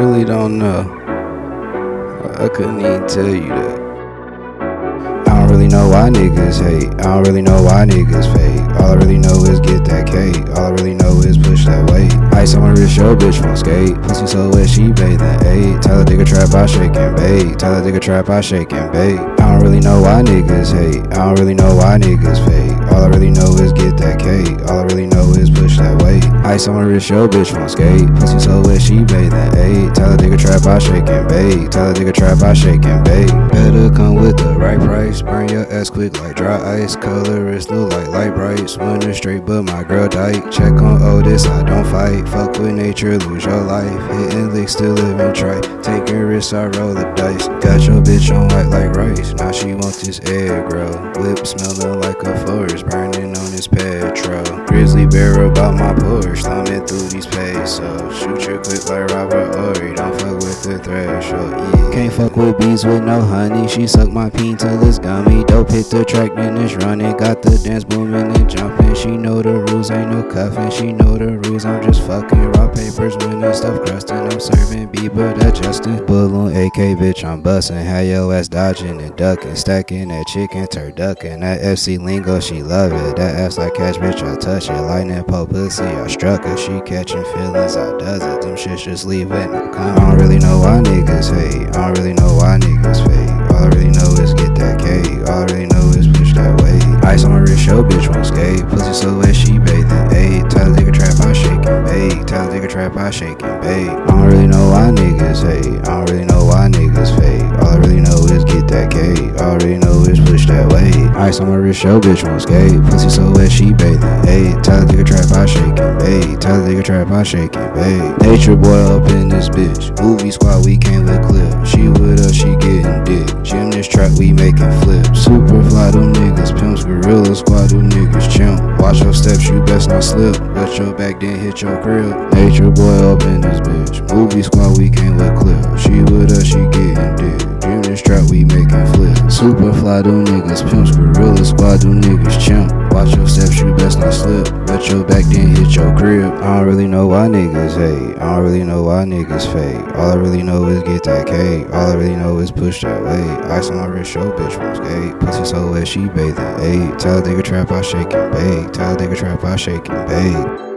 don't know. I couldn't even tell you that. I don't really know why niggas hate. I don't really know why niggas fake. All I really know is get that cake. All I really know is push that weight. Ice on my wrist, show bitch won't skate. Pussy so wet, she bathing eight. Tell her digga trap, I shake and bake. Tell her digga trap, I shake and bake. I don't really know why niggas hate. I don't really know why niggas fake. All I really know is get that cake. All I really Ice on my wrist, show bitch won't skate. Pussy so wet, she bathing eight. Tell her nigga trap, I shake and bake. Tell her nigga trap, I shake and bake. Better come with the right price. Burn your ass quick like dry ice. Colorist look like light brights. Winter straight, but my girl tight. Check on Otis, I don't fight. Fuck with nature, lose your life. Hitting licks, still living trite. Taking risks, I roll the dice. Got your bitch on white like rice. Now she want this egg roll. Whip smelling like a forest, burning on this petrol. Grizzly bear about my thumbing through these pesos. Shoot your quick like Robert Horry. Don't fuck with the threshold. Yeah. Can't fuck with bees with no honey. She suck my peen till it's gummy. Dope hit the track, then it's running. Got the dance booming and jumping. She know the rules, ain't no cuffing. She know the rules. I'm just fucking raw papers the stuff crusting. I'm serving Bieber, that Justin. Balloon AK, bitch, I'm busting. Had your ass dodging and ducking. Stacking that chicken, turducking. That FC lingo, she love it. That ass like catch, bitch, I touch it. Lightning pole pussy, I struck her. She catching feelings, I does it. Them shits just leave it. No. I don't really know why niggas hate. I don't really know why niggas fake. All I really know is get that cake. All I really know is push that weight. Ice on my wrist, show bitch won't skate. Pussy so wet, she bathing. Ayy, tell nigga trap, I shake and bake. Tell nigga trap, I shake and bake. I don't really know why niggas hate. I don't really know why niggas fake. All I really know is get that cake. All I really know is push that weight. Ice on my wrist, show bitch won't skate. Pussy so wet, she bathing. Ayy, tell the nigga I shake and bake. Tell the trap, I shake and bake. Nature boy up in this bitch. Movie squad, we came with clip. She with us, she getting dick. Gymnast track, we making flips. Super fly, them niggas pimps. Gorilla squad, them niggas chimp. Watch your steps, you best not slip. Let your back, then hit your crib. Nature boy up in this bitch. Movie squad, we came with clip. She with fly, do niggas pimps. Gorilla squad, do niggas chimp. Watch your steps, you best not slip. Let your back, then hit your crib. I don't really know why niggas hate. I don't really know why niggas fake. All I really know is get that cake. All I really know is push that weight. Ice on my wrist, show bitch won't skate. Pussy so wet, she bathing. Ayy, tell a nigga trap, I shake and bake. Tell a nigga trap, I shake and bake.